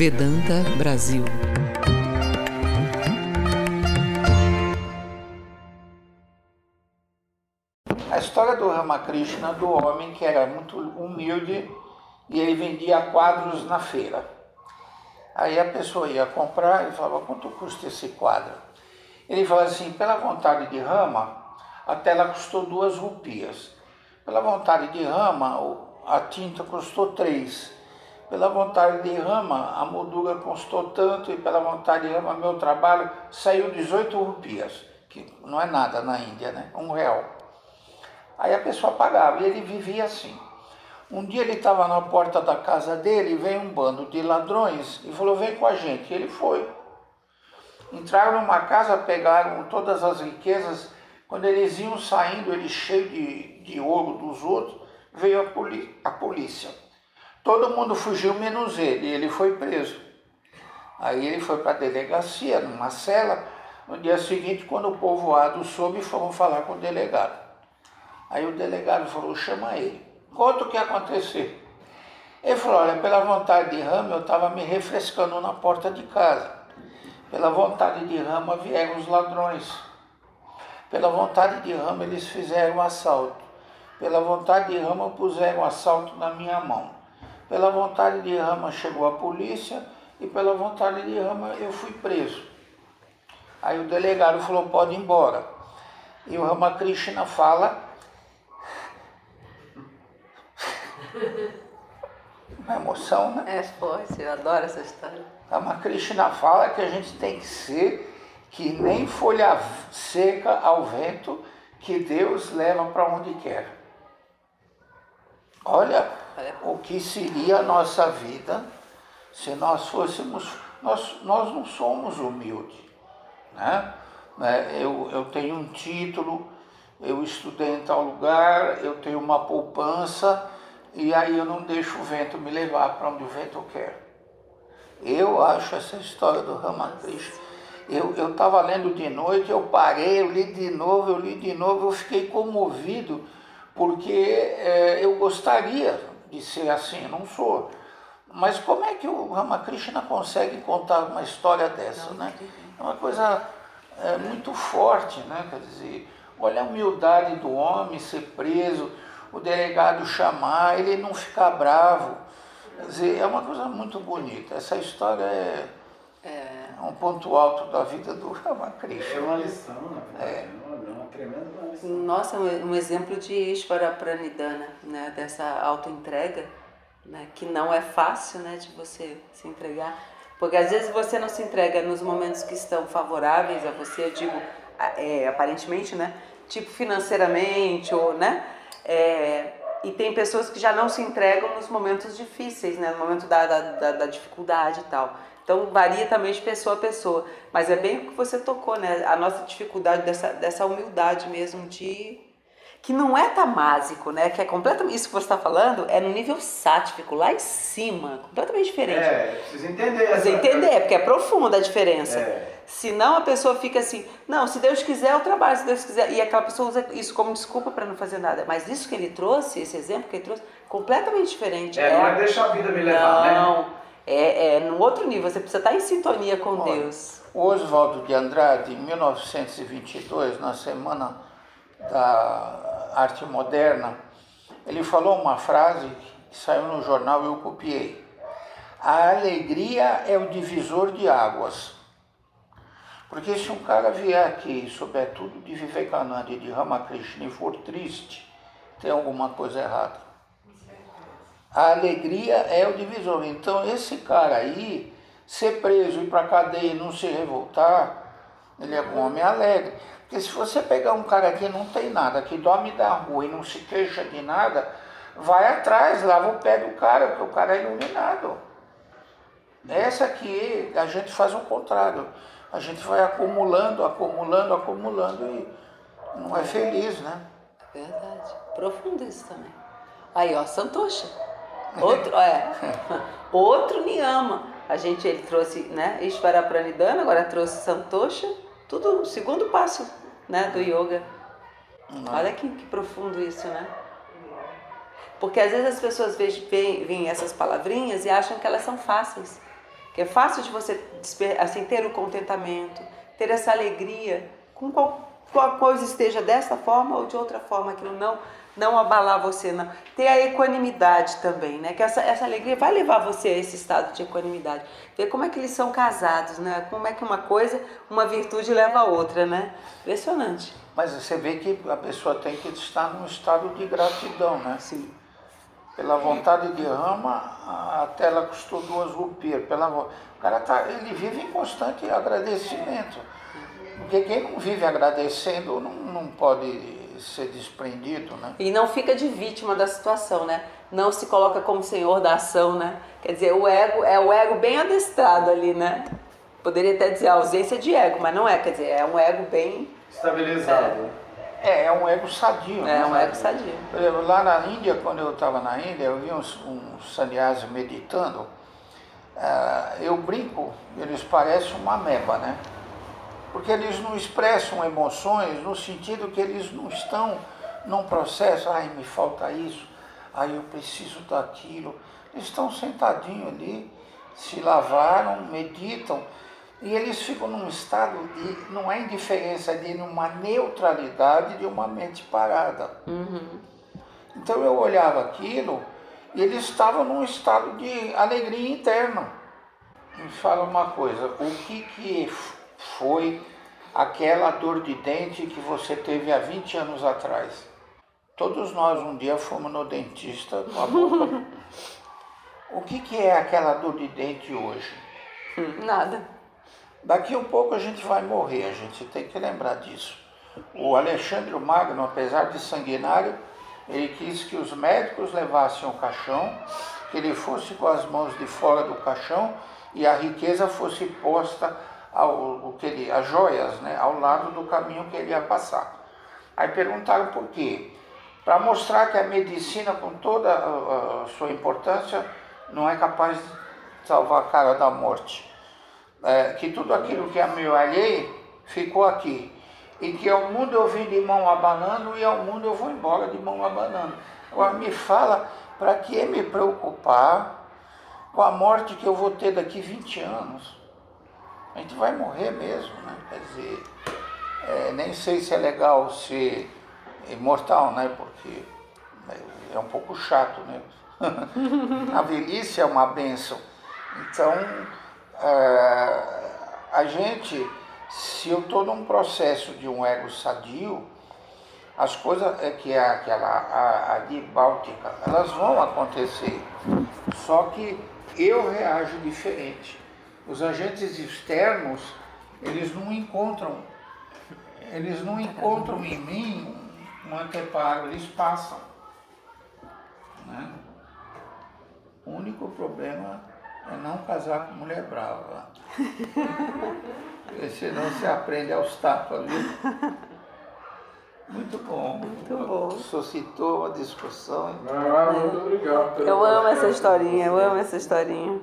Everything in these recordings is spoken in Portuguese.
Vedanta Brasil. A história do Ramakrishna, do homem que era muito humilde e ele vendia quadros na feira. Aí a pessoa ia comprar e falava, quanto custa esse quadro? Ele falava assim, pela vontade de Rama, a tela custou duas rupias. Pela vontade de Rama, a tinta custou três. Pela vontade de Rama, a moldura custou tanto e pela vontade de Rama, meu trabalho saiu 18 rupias, que não é nada na Índia, né? Um real. Aí a pessoa pagava e ele vivia assim. Um dia ele estava na porta da casa dele veio um bando de ladrões e falou: Vem com a gente. E ele foi. Entraram numa casa, pegaram todas as riquezas. Quando eles iam saindo, ele cheio de, de ouro dos outros, veio a, a polícia. Todo mundo fugiu menos ele, e ele foi preso. Aí ele foi para a delegacia, numa cela. No dia seguinte, quando o povoado soube, foram falar com o delegado. Aí o delegado falou: chama ele. Conta o que aconteceu. Ele falou: olha, pela vontade de Rama, eu estava me refrescando na porta de casa. Pela vontade de Rama vieram os ladrões. Pela vontade de Rama, eles fizeram um assalto. Pela vontade de Rama, puseram um assalto na minha mão. Pela vontade de Rama, chegou a polícia. E pela vontade de Rama, eu fui preso. Aí o delegado falou: pode ir embora. E o Ramakrishna fala Uma emoção, né? É forte, eu adoro essa história. A Krishna fala que a gente tem que ser que nem folha seca ao vento que Deus leva para onde quer. Olha o que seria a nossa vida se nós fôssemos. Nós, nós não somos humildes. Né? né? Eu, eu tenho um título, eu estudei em tal lugar, eu tenho uma poupança e aí eu não deixo o vento me levar para onde o vento quer. Eu acho essa história do Ramakrishna. Eu estava lendo de noite, eu parei, eu li de novo, eu li de novo, eu fiquei comovido, porque é, eu gostaria de ser assim, não sou. Mas como é que o Ramakrishna consegue contar uma história dessa, né? É uma coisa é, muito forte, né? Quer dizer, olha a humildade do homem ser preso, o delegado chamar, ele não ficar bravo. Quer dizer, é uma coisa muito bonita. Essa história é, é. um ponto alto da vida do Ramakrishna. É uma lição, né? É. é uma tremenda lição. Nossa, um exemplo de Ishvara Pranidhana, né? dessa autoentrega, né? que não é fácil né? de você se entregar. Porque às vezes você não se entrega nos momentos que estão favoráveis a você, eu digo, é, aparentemente, né? Tipo financeiramente, ou, né? É, e tem pessoas que já não se entregam nos momentos difíceis, né? no momento da, da, da, dificuldade e tal. Então varia também de pessoa a pessoa. Mas é bem o que você tocou, né? A nossa dificuldade dessa, dessa humildade mesmo de. Que não é tamásico, né? Que é completamente. Isso que você está falando é no nível sátifico, lá em cima, completamente diferente. É, precisa entender. Precisa entender, porque é profunda a diferença. É. Senão a pessoa fica assim, não, se Deus quiser eu trabalho, se Deus quiser. E aquela pessoa usa isso como desculpa para não fazer nada. Mas isso que ele trouxe, esse exemplo que ele trouxe, completamente diferente. É, é não é deixar a vida me levar, não, né? Não, é, é num outro nível, você precisa estar em sintonia com Olha, Deus. O Oswaldo de Andrade, em 1922, na Semana da Arte Moderna, ele falou uma frase que saiu no jornal e eu copiei. A alegria é o divisor de águas. Porque se um cara vier aqui e souber tudo de Vivekananda e de Ramakrishna e for triste, tem alguma coisa errada. A alegria é o divisor. Então esse cara aí, ser preso, ir para cadeia e não se revoltar, ele é um homem alegre. Porque se você pegar um cara que não tem nada, que dorme da rua e não se queixa de nada, vai atrás, lava o pé do cara, porque o cara é iluminado. Essa aqui a gente faz o contrário a gente vai acumulando, acumulando, acumulando e não é feliz, né? Verdade. Profundo isso também. Aí, ó, Santosha. Outro, é, outro Niyama. A gente, ele trouxe, né, Ishvara Pranidhana, agora trouxe Santosha. Tudo segundo passo, né, do yoga. Não. Olha que, que profundo isso, né? Porque às vezes as pessoas veem, veem essas palavrinhas e acham que elas são fáceis. Que é fácil de você assim ter o contentamento, ter essa alegria com qual, qual coisa esteja dessa forma ou de outra forma, aquilo não não abalar você, não. Ter a equanimidade também, né? Que essa, essa alegria vai levar você a esse estado de equanimidade. Ver como é que eles são casados, né? Como é que uma coisa, uma virtude leva a outra, né? Impressionante. Mas você vê que a pessoa tem que estar num estado de gratidão, né? Sim. Pela vontade de Rama, a tela custou duas rupias. Pela, o cara tá, ele vive em constante agradecimento. Porque quem não vive agradecendo não, não pode ser desprendido, né? E não fica de vítima da situação, né? Não se coloca como senhor da ação, né? Quer dizer, o ego é o ego bem adestrado ali, né? Poderia até dizer ausência de ego, mas não é, quer dizer, é um ego bem estabilizado. É, é um ego sadio. É né? um ego sadio. Por exemplo, lá na Índia, quando eu estava na Índia, eu vi uns, uns sannyasi meditando. Uh, eu brinco, eles parecem uma meba, né? Porque eles não expressam emoções no sentido que eles não estão num processo, ai, me falta isso, ai, eu preciso daquilo. Eles estão sentadinhos ali, se lavaram, meditam, e eles ficam num estado de, não é indiferença, de numa neutralidade de uma mente parada. Uhum. Então eu olhava aquilo e eles estavam num estado de alegria interna. Me fala uma coisa, o que que foi aquela dor de dente que você teve há 20 anos atrás. Todos nós um dia fomos no dentista com a boca. o que, que é aquela dor de dente hoje? Nada. Daqui a um pouco a gente vai morrer, a gente tem que lembrar disso. O Alexandre Magno, apesar de sanguinário, ele quis que os médicos levassem o caixão, que ele fosse com as mãos de fora do caixão e a riqueza fosse posta ao, o que ele, as joias né, ao lado do caminho que ele ia passar. Aí perguntaram por quê? Para mostrar que a medicina, com toda a, sua importância, não é capaz de salvar a cara da morte. É, que tudo aquilo que amealhei ficou aqui. E que ao mundo eu vim de mão abanando e ao mundo eu vou embora de mão abanando. Agora me fala, para que me preocupar com a morte que eu vou ter daqui 20 anos? A gente vai morrer mesmo, né? Quer dizer, é, nem sei se é legal ser imortal, né? Porque é um pouco chato, né? a velhice é uma benção. Então, é, a gente, se eu estou num processo de um ego sadio, as coisas é que é aquela a, a de Báltica, elas vão acontecer. Só que eu reajo diferente. Os agentes externos, eles não encontram, eles não encontram em mim um anteparo, eles passam. Né? O único problema é não casar com mulher brava. Porque senão você aprende aos tapas, viu? Muito bom. Muito bom. Suscitou uma discussão. Ah, muito obrigado. Eu amo essa historinha, eu amo essa historinha.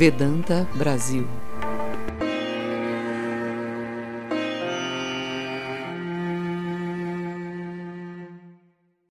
Vedanta Brasil